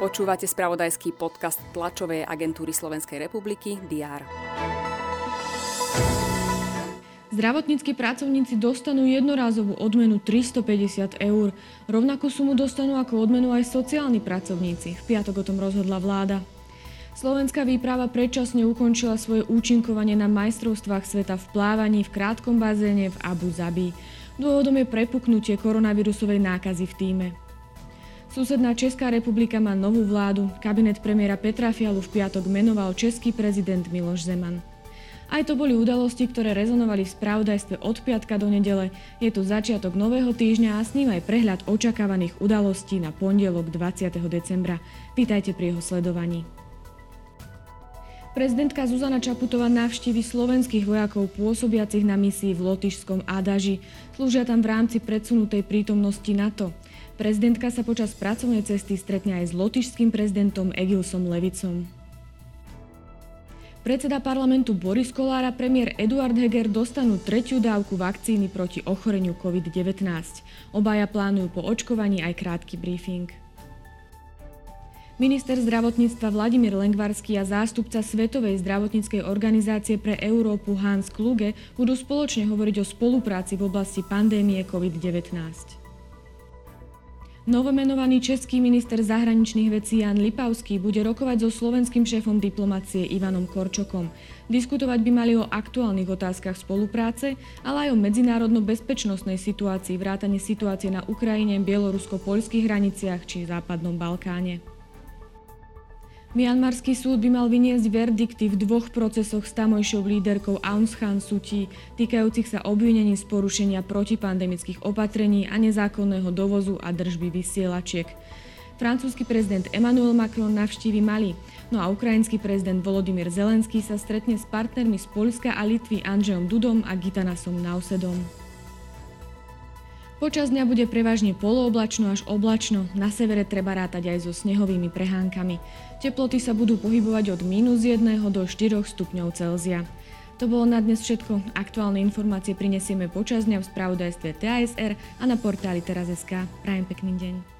Počúvate spravodajský podcast tlačovej agentúry Slovenskej republiky DR. Zdravotníckí pracovníci dostanú jednorázovú odmenu 350 eur. Rovnakú sumu dostanú ako odmenu aj sociálni pracovníci. V piatok o tom rozhodla vláda. Slovenská výprava predčasne ukončila svoje účinkovanie na majstrovstvách sveta v plávaní v krátkom bazéne v Abu Zabi. Dôvodom je prepuknutie koronavírusovej nákazy v týme. Susedná Česká republika má novú vládu. Kabinet premiéra Petra Fialu v piatok menoval český prezident Miloš Zeman. Aj to boli udalosti, ktoré rezonovali v spravodajstve od piatka do nedele. Je tu začiatok nového týždňa a s ním aj prehľad očakávaných udalostí na pondelok 20. decembra. Vítajte pri jeho sledovaní. Prezidentka Zuzana Čaputová navštívi slovenských vojakov pôsobiacich na misii v Lotyšskom Adaži. Slúžia tam v rámci predsunutej prítomnosti NATO. Prezidentka sa počas pracovnej cesty stretne aj s lotišským prezidentom Egilsom Levicom. Predseda parlamentu Boris Kolár a premiér Eduard Heger dostanú tretiu dávku vakcíny proti ochoreniu COVID-19. Obaja plánujú po očkovaní aj krátky briefing. Minister zdravotníctva Vladimír Lengvarský a zástupca Svetovej zdravotníckej organizácie pre Európu Hans Kluge budú spoločne hovoriť o spolupráci v oblasti pandémie COVID-19. Novomenovaný český minister zahraničných vecí Jan Lipavský bude rokovať so slovenským šéfom diplomacie Ivanom Korčokom. Diskutovať by mali o aktuálnych otázkach spolupráce, ale aj o medzinárodno-bezpečnostnej situácii, vrátane situácie na Ukrajine, bielorusko-poľských hraniciach či západnom Balkáne. Mianmarský súd by mal vyniesť verdikty v dvoch procesoch s tamojšou líderkou Aung San Suu Kyi, týkajúcich sa obvinení z porušenia protipandemických opatrení a nezákonného dovozu a držby vysielačiek. Francúzsky prezident Emmanuel Macron navštívi Mali, no a ukrajinský prezident Volodymyr Zelenský sa stretne s partnermi z Polska a Litvy Andrzejom Dudom a Gitanasom Nausedom. Počas dňa bude prevažne polooblačno až oblačno, na severe treba rátať aj so snehovými prehánkami. Teploty sa budú pohybovať od minus 1 do 4 stupňov Celzia. To bolo na dnes všetko. Aktuálne informácie prinesieme počas dňa v spravodajstve TASR a na portáli teraz.sk. Prajem pekný deň.